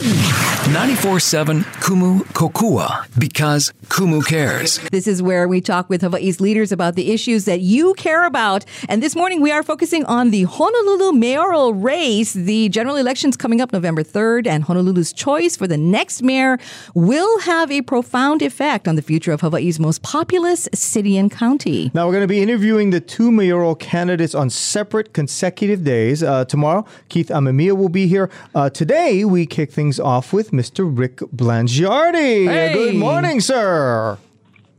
94.7 Kumu Kokua because Kumu cares. This is where we talk with Hawaii's leaders about the issues that you care about. And this morning we are focusing on the Honolulu mayoral race. The general elections coming up November 3rd, and Honolulu's choice for the next mayor will have a profound effect on the future of Hawaii's most populous city and county. Now, we're going to be interviewing the two mayoral candidates on separate consecutive days. Uh, tomorrow, Keith Amemiya will be here. Uh, today, we kick things off with Mr. Rick Blangiardi. Hey. Good morning, sir.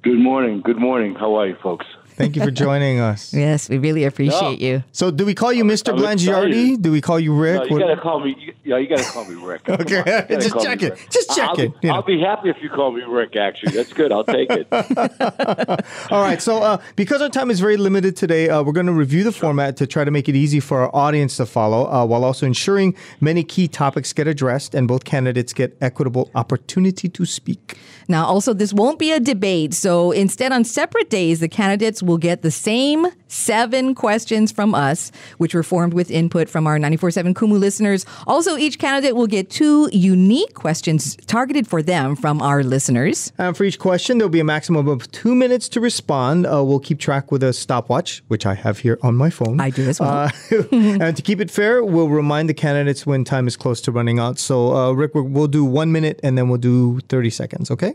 Good morning. Good morning. How are you, folks? Thank you for joining us. Yes, we really appreciate you. So, do we call you Mr. I'm Blangiardi? Do we call you Rick? No, you What- gotta call me. you- Yeah, you gotta call me Rick. Okay, on, just check it. Rick. Just check I'll it, Be, you. I'll be happy if you call me Rick. Actually, that's good. I'll take it. All right. So, uh, because our time is very limited today, uh, we're going to review the format to try to make it easy for our audience to follow, uh, while also ensuring many key topics get addressed and both candidates get equitable opportunity to speak. Now, also, this won't be a debate. So instead, on separate days, the candidates will get the same seven questions from us, which were formed with input from our 94.7 Kumu listeners. Also, each candidate will get two unique questions targeted for them from our listeners. And for each question, there'll be a maximum of two minutes to respond. Uh, we'll keep track with a stopwatch, which I have here on my phone. I do as well. Uh, and to keep it fair, we'll remind the candidates when time is close to running out. So, uh, Rick, we'll- we'll do one minute and then we'll do 30 seconds, okay?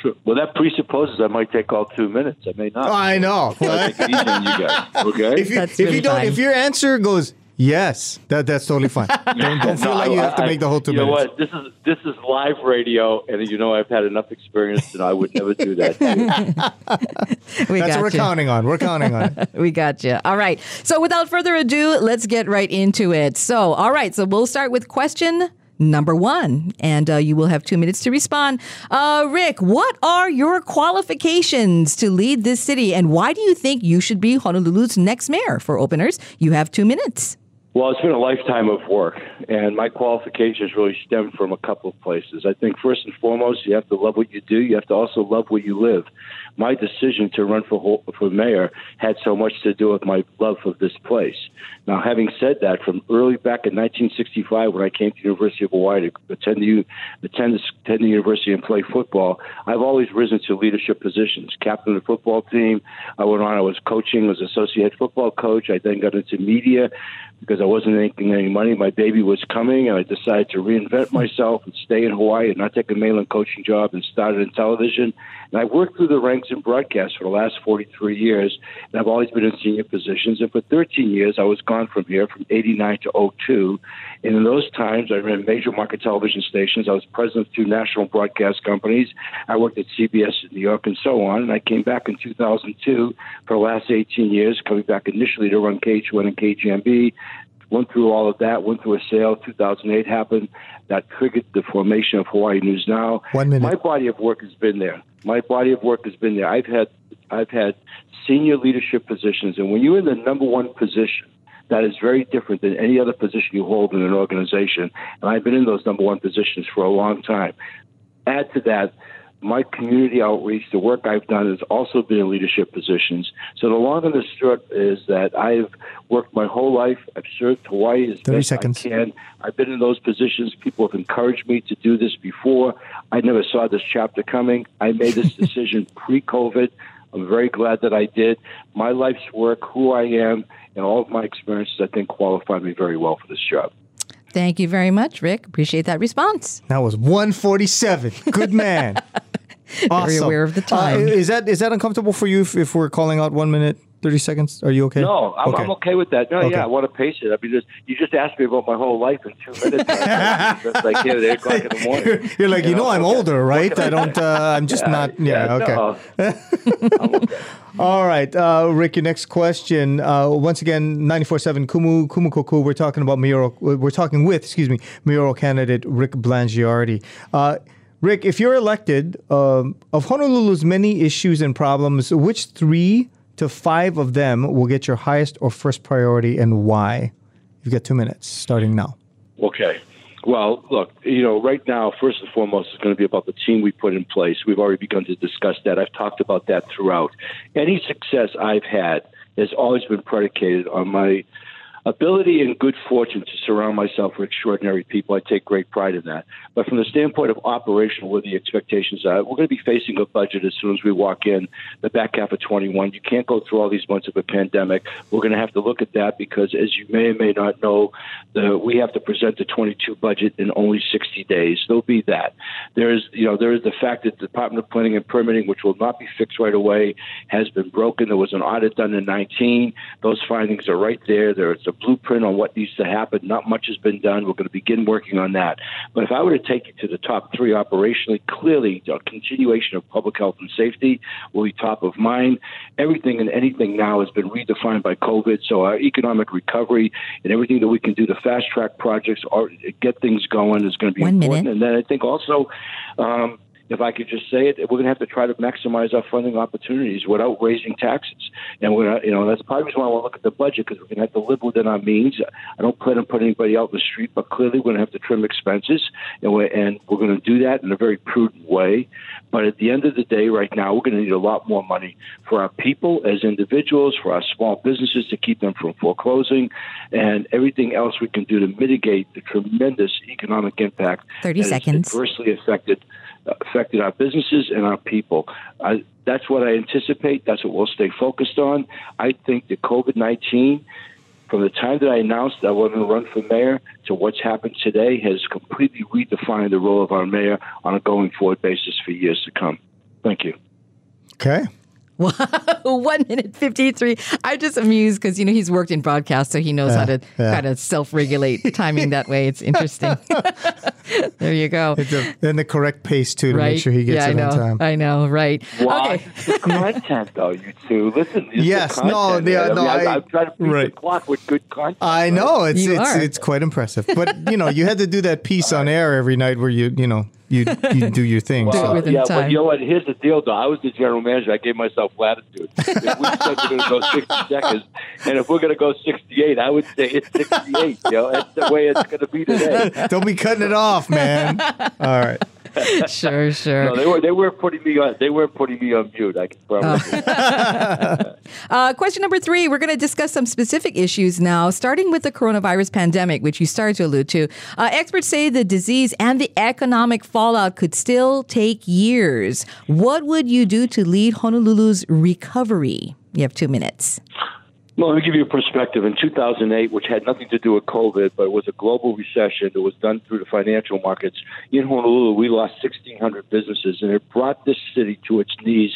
Sure. Well, that presupposes I might take all two minutes. I may not. Oh, I know. I'll take it easy on you guys. Okay. if you, That's if you don't, fine. if your answer goes yes, that that's totally fine. don't, don't feel No, like you I- have to I- make the whole two you minutes. know what? This is this is live radio, and you know I've had enough experience, and I would never do that. To you. We That's got what we're you. counting on. We're counting on it. We got you. All right. So without further ado, let's get right into it. So, all right. So we'll start with question number one, and uh, you will have two minutes to respond. Uh, Rick, what are your qualifications to lead this city, and why do you think you should be Honolulu's next mayor? For openers, you have two minutes. Well, it's been a lifetime of work, and my qualifications really stem from a couple of places. I think first and foremost, you have to love what you do. You have to also love where you live. My decision to run for for mayor had so much to do with my love of this place. Now, having said that, from early back in 1965, when I came to the University of Hawaii to attend the attend, attend the university and play football, I've always risen to leadership positions. Captain of the football team. I went on. I was coaching. Was associate football coach. I then got into media because I wasn't making any money. My baby was coming, and I decided to reinvent hmm. myself and stay in Hawaii and not take a mainland coaching job and started in television. And I worked through the ranks in broadcast for the last 43 years, and I've always been in senior positions. And for 13 years, I was gone from here from 89 to 02. And in those times, I ran major market television stations. I was president of two national broadcast companies. I worked at CBS in New York and so on. And I came back in 2002 for the last 18 years, coming back initially to run KH1 and KGMB went through all of that, went through a sale. 2008 happened. That triggered the formation of Hawaii News Now. One minute. My body of work has been there. My body of work has been there. I've had I've had senior leadership positions, and when you're in the number one position, that is very different than any other position you hold in an organization. And I've been in those number one positions for a long time. Add to that, my community outreach, the work I've done has also been in leadership positions. So the long and the short is that I've worked my whole life. I've served Hawaii as 30 best seconds. I can. I've been in those positions. People have encouraged me to do this before. I never saw this chapter coming. I made this decision pre-COVID. I'm very glad that I did. My life's work, who I am, and all of my experiences, I think, qualify me very well for this job. Thank you very much, Rick. Appreciate that response. That was 147. Good man. awesome. aware of the time. Uh, is that is that uncomfortable for you if, if we're calling out one minute, 30 seconds? Are you okay? No, I'm okay, I'm okay with that. No, Okay. yeah, I want to pace it. I mean, just, you just asked me about my whole life in two minutes. It's like yeah, eight o'clock in the morning. You're like, you, know, I'm okay. older, right? I don't, uh, I'm just not, yeah, okay. no. I'm. All right, uh, Rick, your next question. Uh, once again, 94.7 Kumu, Kumu Koku, we're talking about mayoral, we're talking with, excuse me, mayoral candidate Rick Blangiardi. Rick, if you're elected, um, of Honolulu's many issues and problems, which three to five of them will get your highest or first priority and why? You've got two minutes starting now. Okay. Well, look, you know, right now, first and foremost, it's going to be about the team we put in place. We've already begun to discuss that. I've talked about that throughout. Any success I've had has always been predicated on my ability and good fortune to surround myself with extraordinary people. I take great pride in that. But from the standpoint of operational, where the expectations are, we're going to be facing a budget as soon as we walk in the back half of 21. You can't go through all these months of a pandemic. We're going to have to look at that because, as you may or may not know, the, we have to present the 22 budget in only 60 days. There'll be that. There is, you know, there is the fact that the Department of Planning and Permitting, which will not be fixed right away, has been broken. There was an audit done in 19. Those findings are right there. There's a blueprint on what needs to happen. Not much has been done. We're going to begin working on that. But if I were to take you to the top three operationally, clearly the continuation of public health and safety will be top of mind. Everything and anything now has been redefined by COVID. So our economic recovery and everything that we can do to fast track projects or get things going is going to be One important. minute. And then I think also. Um, if I could just say it, we're going to have to try to maximize our funding opportunities without raising taxes. And we're, not, you know, that's part of the reason why I want to look at the budget because we're going to have to live within our means. I don't plan on putting anybody out in the street, but clearly we're going to have to trim expenses, and we're, and we're going to do that in a very prudent way. But at the end of the day, right now, we're going to need a lot more money for our people as individuals, for our small businesses to keep them from foreclosing, and everything else we can do to mitigate the tremendous economic impact 30 that has seconds. adversely affected affected our businesses and our people. I, that's what I anticipate. That's what we'll stay focused on. I think that COVID 19, from the time that I announced that I want to run for mayor to what's happened today, has completely redefined the role of our mayor on a going forward basis for years to come. Thank you. Okay. One minute fifty three. I'm just amused because you know he's worked in broadcast, so he knows how to yeah. kind of self regulate timing that way. It's interesting. there you go. It's a, and the correct pace too to right? make sure he gets yeah, it I know. on time. I know. Right. Wow, Okay. the content, though, you two. Listen, it's Yes, the no, content, yeah, man. no, I, I- am trying to beat right. the clock with good content. I right? know it's You it's are. it's quite impressive, but you know you had to do that piece on air every night where you you know you you do your thing. Do it so- within yeah, time. but you know what? Here's the deal, though. I was the general manager. I gave myself latitude. If we said we're going to go 60 seconds, and if we're going to go 68, I would say it's 68. You know, that's the way it's going to be today. Don't be cutting it off, man. All right. sure. Sure. No, they were they were putting me on. They were putting me on mute. I can promise. you. Uh, question number three we're going to discuss some specific issues now, starting with the coronavirus pandemic, which you started to allude to. Uh, experts say the disease and the economic fallout could still take years. What would you do to lead Honolulu's recovery? You have two minutes. Well, let me give you a perspective. In 2008, which had nothing to do with COVID, but it was a global recession that was done through the financial markets, in Honolulu, we lost 1,600 businesses, and it brought this city to its knees,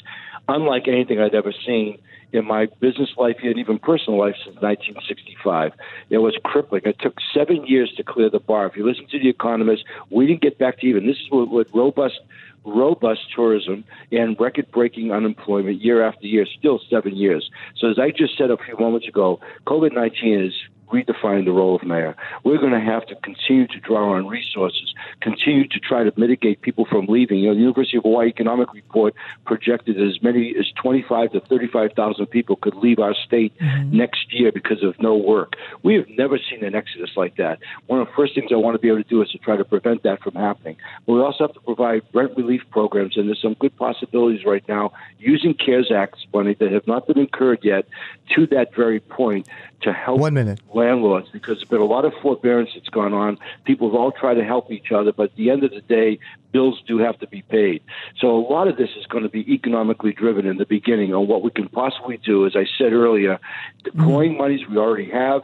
unlike anything I'd ever seen in my business life and even personal life since 1965. It was crippling. It took seven years to clear the bar. If you listen to the economists, we didn't get back to even. This is what, what robust robust tourism and record breaking unemployment year after year, still seven years. So, as I just said a few moments ago, COVID 19 is redefining the role of mayor. We're going to have to continue to draw on resources, continue to try to mitigate people from leaving. You know, the University of Hawaii Economic Report projected as many as 25 to 35,000 people could leave our state mm-hmm. next year because of no work. We have never seen an exodus like that. One of the first things I want to be able to do is to try to prevent that from happening. But we also have to provide rent relief programs, and there's some good possibilities right now using CARES Act money that have not been incurred yet to that very point to help One minute. Landlords because there's been a lot of forbearance that's gone on. People have all tried to help each other, but at the end of the day, bills do have to be paid. So a lot of this is going to be economically driven in the beginning on what we can possibly do. As I said earlier, deploying mm-hmm. monies we already have.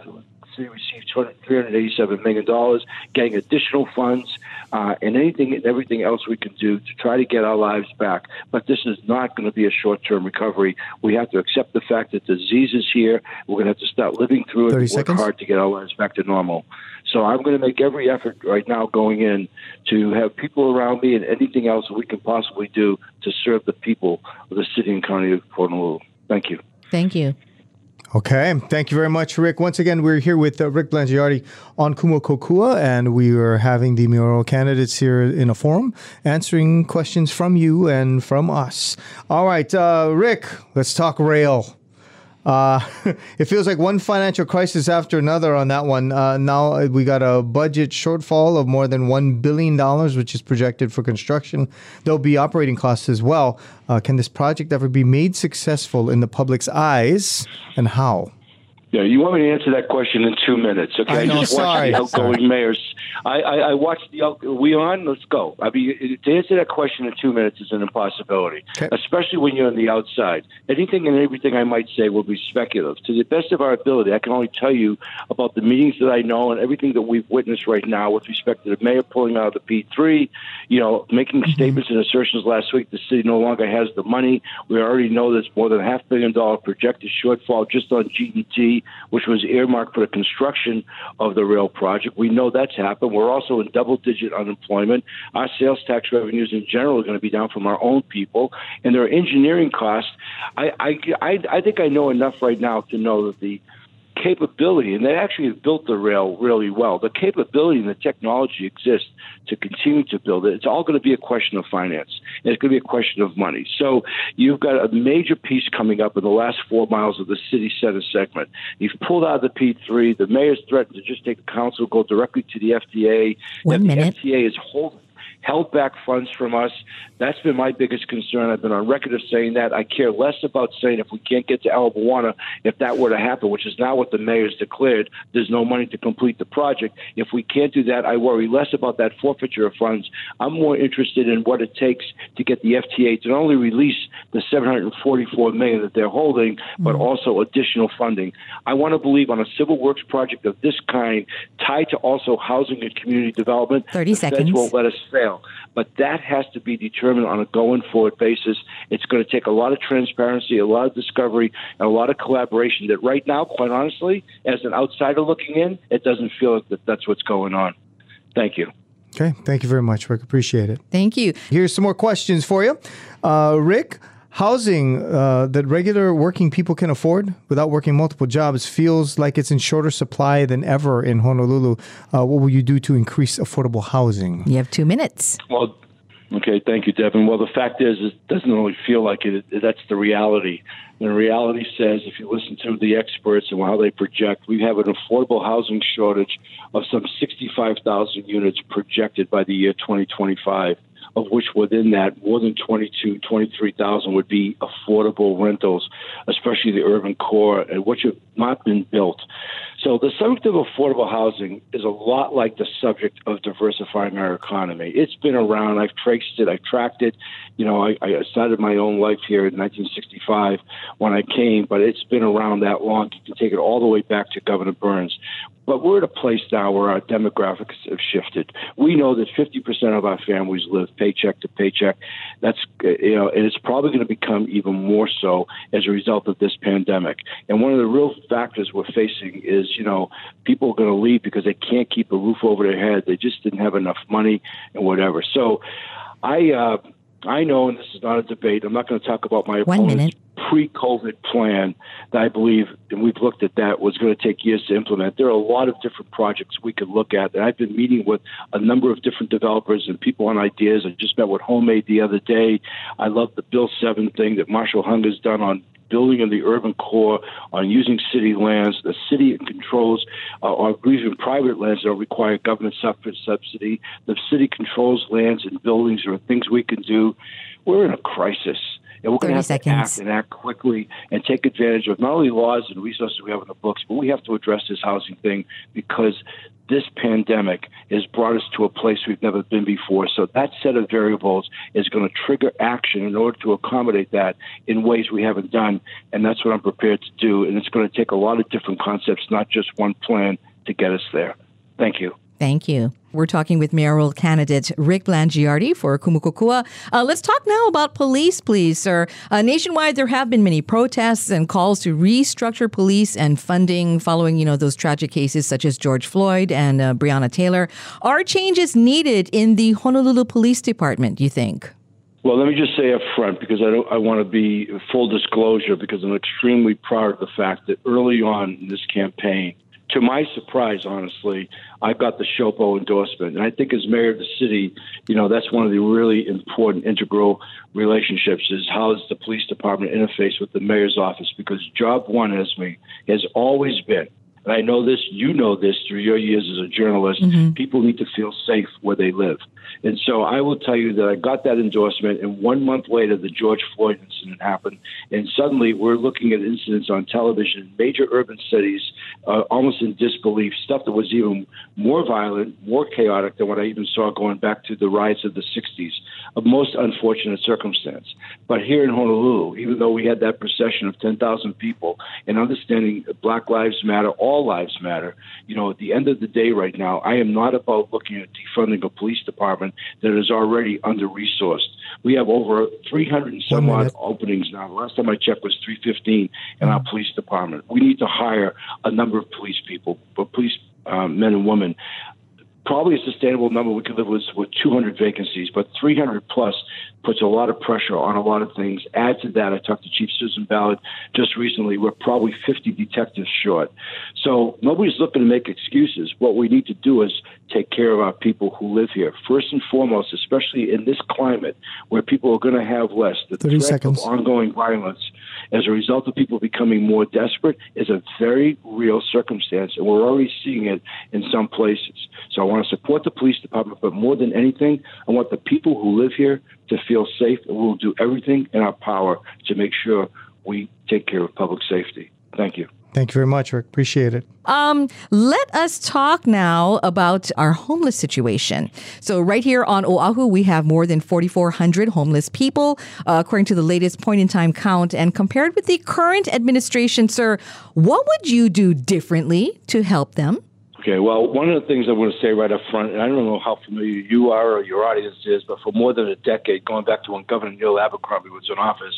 We received $387 million, getting additional funds, uh, and anything and everything else we can do to try to get our lives back. But this is not going to be a short term recovery. We have to accept the fact that the disease is here. We're going to have to start living through it 30 and work seconds. hard to get our lives back to normal. So I'm going to make every effort right now going in to have people around me and anything else we can possibly do to serve the people of the city and county of Honolulu. Thank you. Thank you. Okay, thank you very much, Rick. Once again, we're here with uh, Rick Blangiardi on Kumu Kokua, and we are having the mayoral candidates here in a forum, answering questions from you and from us. All right, uh, Rick, let's talk rail. Uh, it feels like one financial crisis after another on that one. Uh, now we got a budget shortfall of more than $1 billion, which is projected for construction. There'll be operating costs as well. Uh, can this project ever be made successful in the public's eyes, and how? Yeah, you want me to answer that question in two minutes? Okay, I know, just sorry. watched the outgoing mayors. I, I, I watched the. out- Are we on? Let's go. I mean, to answer that question in two minutes is an impossibility, Okay. especially when you're on the outside. Anything and everything I might say will be speculative. To the best of our ability, I can only tell you about the meetings that I know and everything that we've witnessed right now with respect to the mayor pulling out of the P3. You know, making mm-hmm. statements and assertions last week. The city no longer has the money. We already know there's more than a half billion dollar projected shortfall just on Which was earmarked for the construction of the rail project. We know that's happened. We're also in double digit unemployment. Our sales tax revenues in general are going to be down from our own people, and there are engineering costs. I, I, I, I think I know enough right now to know that the capability, and they actually have built the rail really well. The capability and the technology exists to continue to build it. It's all going to be a question of finance, and it's going to be a question of money. So you've got a major piece coming up in the last four miles of the city center segment. You've pulled out of the P3. The mayor's threatened to just take the council, go directly to the FTA. One minute. The FTA is holding held back funds from us. That's been my biggest concern. I've been on record of saying that. I care less about saying if we can't get to Ala Moana, if that were to happen, which is now what the mayor's declared, there's no money to complete the project. If we can't do that, I worry less about that forfeiture of funds. I'm more interested in what it takes to get the FTA to not only release the 744 million that they're holding, but mm-hmm. also additional funding. I want to believe on a civil works project of this kind, tied to also housing and community development, 30 the feds seconds. won't let us fail. But that has to be determined on a going forward basis. It's going to take a lot of transparency, a lot of discovery, and a lot of collaboration that right now, quite honestly, as an outsider looking in, it doesn't feel like that that's what's going on. Thank you. Okay, thank you very much, Rick. Appreciate it. Thank you. Here's some more questions for you. Uh, Rick, housing uh, that regular working people can afford without working multiple jobs feels like it's in shorter supply than ever in Honolulu. Uh, what will you do to increase affordable housing? You have two minutes. Well, okay, thank you, Devin. Well, the fact is, it doesn't really feel like it. That's the reality. And the reality says, if you listen to the experts and how they project, we have an affordable housing shortage of some 65,000 units projected by the year 2025. Of which within that, more than 22, 23,000 would be affordable rentals, especially the urban core, and which have not been built. So the subject of affordable housing is a lot like the subject of diversifying our economy. It's been around. I've traced it. I've tracked it. You know, I, I started my own life here in 1965 when I came, but it's been around that long. You can take it all the way back to Governor Burns. But we're at a place now where our demographics have shifted. We know that 50% of our families live paycheck to paycheck. That's, you know, and it's probably going to become even more so as a result of this pandemic. And one of the real factors we're facing is, you know, people are going to leave because they can't keep a roof over their head. They just didn't have enough money and whatever. So I, uh, I know, and this is not a debate. I'm not going to talk about my One opponent's minute. pre-COVID plan that I believe, and we've looked at that, was going to take years to implement. There are a lot of different projects we could look at, and I've been meeting with a number of different developers and people on ideas. I just met with Homemade the other day. I love the Bill Seven thing that Marshall Hung has done on building in the urban core, on using city lands. The city controls, uh, or even private lands that require government sub- subsidy. The city controls lands and buildings. There are things we can do. We're in a crisis. And we're going to have seconds. to act and act quickly and take advantage of not only laws and resources we have in the books, but we have to address this housing thing because this pandemic has brought us to a place we've never been before. So that set of variables is going to trigger action in order to accommodate that in ways we haven't done. And that's what I'm prepared to do. And it's going to take a lot of different concepts, not just one plan to get us there. Thank you. Thank you. We're talking with mayoral candidate Rick Blangiardi for Kumukokua. Uh, let's talk now about police, please, sir. Uh, nationwide, there have been many protests and calls to restructure police and funding following, you know, those tragic cases such as George Floyd and uh, Breonna Taylor. Are changes needed in the Honolulu Police Department? You think? Well, let me just say up front because I don't. I want to be full disclosure because I'm extremely proud of the fact that early on in this campaign, to my surprise, honestly, I got the Shopo endorsement, and I think as mayor of the city, you know, that's one of the really important integral relationships is how does the police department interface with the mayor's office? Because job one has me has always been and I know this, you know this through your years as a journalist, mm-hmm. people need to feel safe where they live. And so I will tell you that I got that endorsement, and one month later, the George Floyd incident happened. And suddenly, we're looking at incidents on television in major urban cities, uh, almost in disbelief, stuff that was even more violent, more chaotic than what I even saw going back to the riots of the 60s. A most unfortunate circumstance. But here in Honolulu, even though we had that procession of 10,000 people, and understanding Black Lives Matter, all lives matter, you know, at the end of the day right now, I am not about looking at defunding a police department that is already under resourced. We have over 300 and some odd openings now. The last time I checked was 315 in our police department. We need to hire a number of police people, but police um, men and women probably a sustainable number we could live with with 200 vacancies, but 300 plus puts a lot of pressure on a lot of things. Add to that, I talked to Chief Susan Ballard just recently. We're probably 50 detectives short. So nobody's looking to make excuses. What we need to do is take care of our people who live here. First and foremost, especially in this climate where people are going to have less, the 30 threat seconds. of ongoing violence as a result of people becoming more desperate is a very real circumstance, and we're already seeing it in some places. So I want to support the police department, but more than anything, I want the people who live here to feel safe, and we'll do everything in our power to make sure we take care of public safety. Thank you. Thank you very much, Rick. Appreciate it. Um, let us talk now about our homeless situation. So, right here on Oahu, we have more than 4,400 homeless people, uh, according to the latest point in time count. And compared with the current administration, sir, what would you do differently to help them? Okay, well, one of the things I want to say right up front, and I don't know how familiar you are or your audience is, but for more than a decade, going back to when Governor Neil Abercrombie was in office,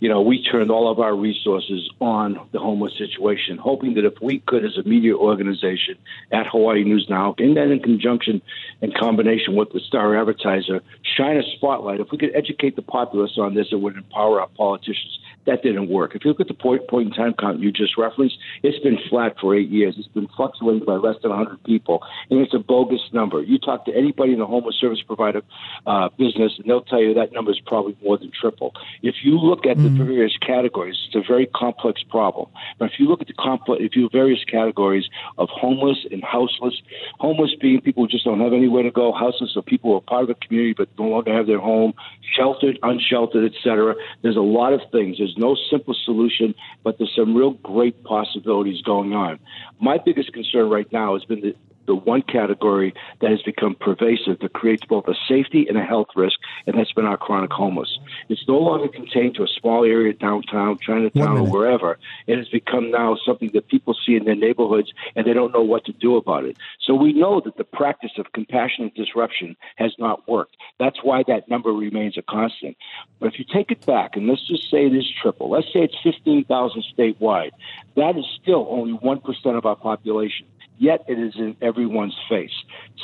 you know, we turned all of our resources on the homeless situation, hoping that if we could, as a media organization at Hawaii News Now, and then in conjunction in combination with the Star Advertiser, shine a spotlight. If we could educate the populace on this, it would empower our politicians that didn't work. If you look at the point, point in time count you just referenced, it's been flat for eight years. It's been fluctuating by less than 100 people, and it's a bogus number. You talk to anybody in the homeless service provider uh, business, and they'll tell you that number is probably more than triple. If you look at mm-hmm. the various categories, it's a very complex problem. But if you look at the complex, if you various categories of homeless and houseless, homeless being people who just don't have anywhere to go, houseless are people who are part of the community but no longer have their home, sheltered, unsheltered, etc. There's a lot of things. There's there's no simple solution, but there's some real great possibilities going on. My biggest concern right now has been the the one category that has become pervasive that creates both a safety and a health risk, and that's been our chronic homeless. It's no longer contained to a small area downtown, Chinatown, or wherever. It has become now something that people see in their neighborhoods and they don't know what to do about it. So we know that the practice of compassionate disruption has not worked. That's why that number remains a constant. But if you take it back, and let's just say it is triple, let's say it's 15,000 statewide, that is still only 1% of our population yet it is in everyone's face.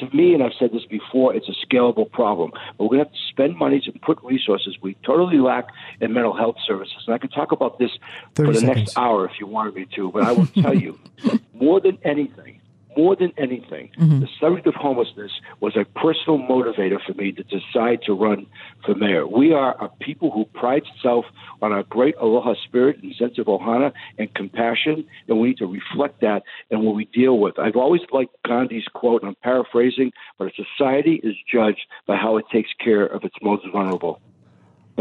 To me, and I've said this before, it's a scalable problem. But we're going to have to spend money to put resources we totally lack in mental health services. And I could talk about this for the seconds. next hour if you wanted me to, but I will tell you, more than anything, more than anything, mm-hmm. the subject of homelessness was a personal motivator for me to decide to run for mayor. We are a people who prides itself on our great aloha spirit and sense of ohana and compassion, and we need to reflect that in what we deal with. I've always liked Gandhi's quote, and I'm paraphrasing, but a society is judged by how it takes care of its most vulnerable.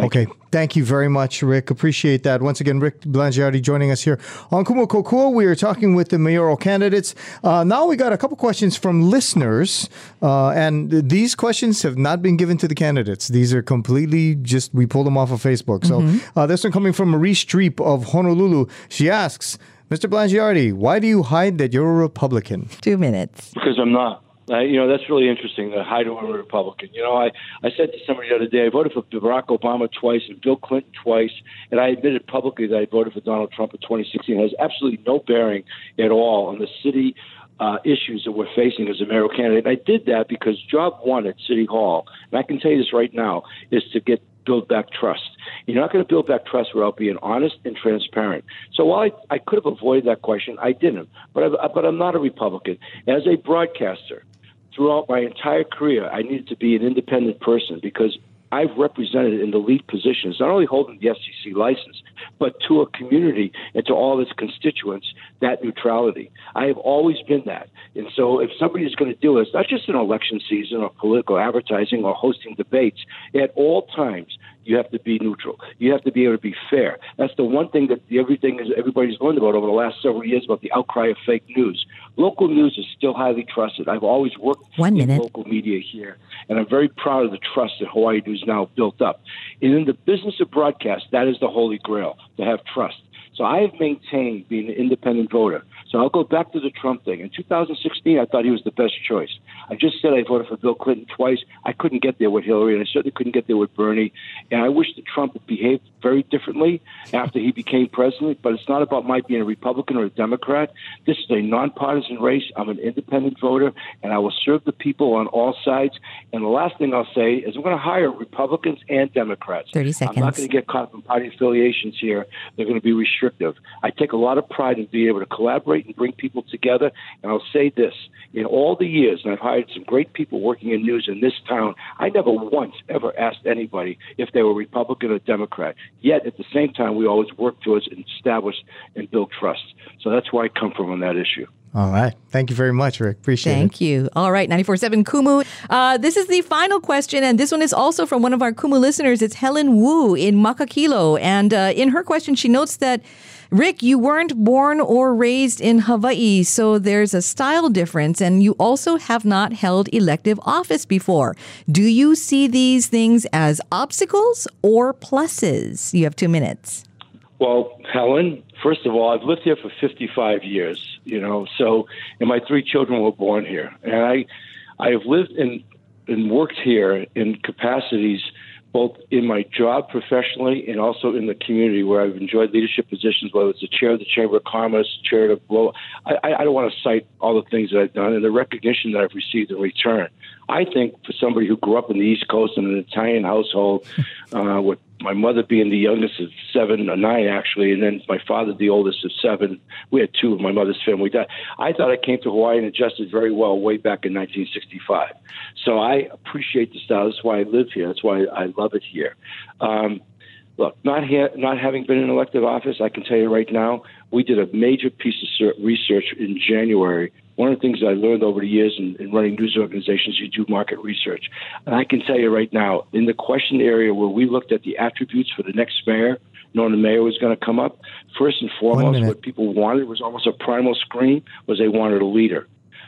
Thank okay. You. Thank you very much, Rick. Appreciate that. Once again, Rick Blangiardi joining us here on Kumu Kokua. We are talking with the mayoral candidates. Uh, now we got a couple questions from listeners, uh, and these questions have not been given to the candidates. These are completely just, we pulled them off of Facebook. Mm-hmm. So uh, this one coming from Marie Streep of Honolulu. She asks, Mr. Blangiardi, why do you hide that you're a Republican? Two minutes. Because I'm not. Uh, you know, that's really interesting. The high to a Republican. You know, I, I said to somebody the other day, I voted for Barack Obama twice and Bill Clinton twice, and I admitted publicly that I voted for Donald Trump in 2016. It has absolutely no bearing at all on the city uh, issues that we're facing as a mayoral candidate. And I did that because job one at City Hall, and I can tell you this right now, is to get build back trust. You're not going to build back trust without being honest and transparent. So while I, I could have avoided that question, I didn't. But I, but I'm not a Republican. As a broadcaster, throughout my entire career, I needed to be an independent person because I've represented in the lead positions, not only holding the FCC license, but to a community and to all its constituents, that neutrality. I have always been that. And so if somebody is going to do this, not just in election season or political advertising or hosting debates, at all times, you have to be neutral. You have to be able to be fair. That's the one thing that everything is everybody's learned about over the last several years about the outcry of fake news. Local news is still highly trusted. I've always worked One in minute. local media here, and I'm very proud of the trust that Hawaii News now built up. And in the business of broadcast, that is the holy grail to have trust. So I have maintained being an independent voter. So I'll go back to the Trump thing. In 2016, I thought he was the best choice. I just said I voted for Bill Clinton twice. I couldn't get there with Hillary, and I certainly couldn't get there with Bernie. And I wish that Trump had behaved very differently after he became president. But it's not about my being a Republican or a Democrat. This is a nonpartisan race. I'm an independent voter, and I will serve the people on all sides. And the last thing I'll say is I'm going to hire Republicans and Democrats. 30 seconds. I'm not going to get caught up in party affiliations here. They're going to be restrictive. I take a lot of pride in being able to collaborate and bring people together. And I'll say this in all the years, and I've hired some great people working in news in this town, I never once ever asked anybody if they were Republican or Democrat. Yet at the same time, we always work towards and establish and build trust. So that's where I come from on that issue. All right. Thank you very much, Rick. Appreciate it. Thank you. All right, 94.7 Kumu. Uh, this is the final question, and this one is also from one of our Kumu listeners. It's Helen Wu in Makakilo. And uh, in her question, she notes that, Rick, you weren't born or raised in Hawaii, so there's a style difference, and you also have not held elective office before. Do you see these things as obstacles or pluses? You have two minutes. Well, Helen, first of all, I've lived here for 55 years, you know, so, and my three children were born here. And I, I have lived and, and worked here in capacities both in my job professionally and also in the community where I've enjoyed leadership positions, whether it's the chair of the Chamber of Commerce, chair of Blow. I, I don't want to cite all the things that I've done and the recognition that I've received in return. I think for somebody who grew up in the East Coast in an Italian household, uh, with my mother being the youngest of seven or nine, actually, and then my father the oldest of seven. We had two of my mother's family died. I thought I came to Hawaii and adjusted very well way back in 1965. So I appreciate the style. That's why I live here. That's why I love it here. Um, look, not ha- not having been in elective office, I can tell you right now, we did a major piece of research in January. One of the things I learned over the years in, in running news organizations, you do market research. And I can tell you right now, in the question area where we looked at the attributes for the next mayor, knowing the mayor was going to come up, first and foremost, what people wanted was almost a primal scream, was they wanted a leader.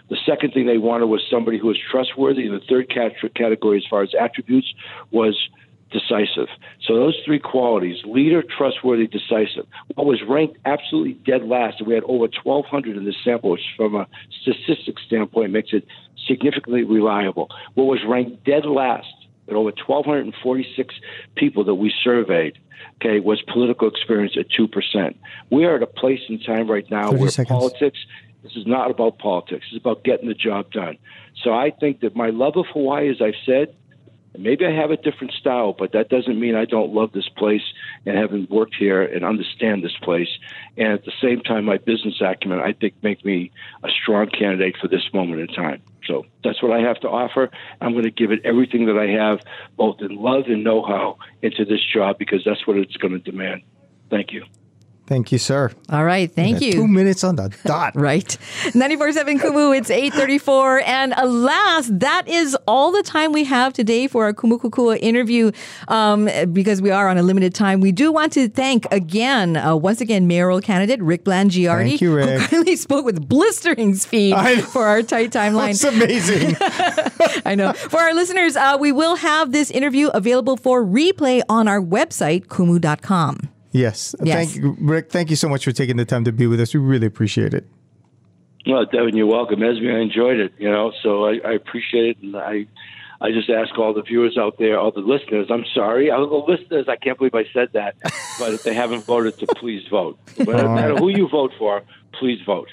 The second thing they wanted was somebody who was trustworthy. And the third category, as far as attributes, was decisive. So those three qualities, leader, trustworthy, decisive. What was ranked absolutely dead last, and we had over 1,200 in this sample, which from a statistics standpoint makes it significantly reliable. What was ranked dead last at over 1,246 people that we surveyed, okay, was political experience at 2%. We are at a place in time right now where seconds. politics this is not about politics. It's about getting the job done. So I think that my love of Hawaii, as I've said, maybe I have a different style, but that doesn't mean I don't love this place and having worked here and understand this place. And at the same time, my business acumen, I think, make me a strong candidate for this moment in time. So that's what I have to offer. I'm going to give it everything that I have, both in love and know-how, into this job because that's what it's going to demand. Thank you. Thank you, sir. All right, thank you. Two minutes on the dot. Right. 94.7 Kumu, it's 834. And alas, that is all the time we have today for our Kumu Kokua interview um, because we are on a limited time. We do want to thank again, uh, once again, mayoral candidate Rick Blangiardi, Thank you, Rick. who kindly spoke with blistering speed for our tight timeline. That's amazing. I know. For our listeners, uh, we will have this interview available for replay on our website, kumu.com. yes. Yes. Thank you, Rick. Thank you so much for taking the time to be with us. We really appreciate it. Well, Devin, you're welcome. Esme, I enjoyed it, you know, so I, I appreciate it. And I, I just ask all the viewers out there, all the listeners, I'm sorry, all the listeners, I can't believe I said that. but if they haven't voted, to please vote. But no matter who you vote for, please vote.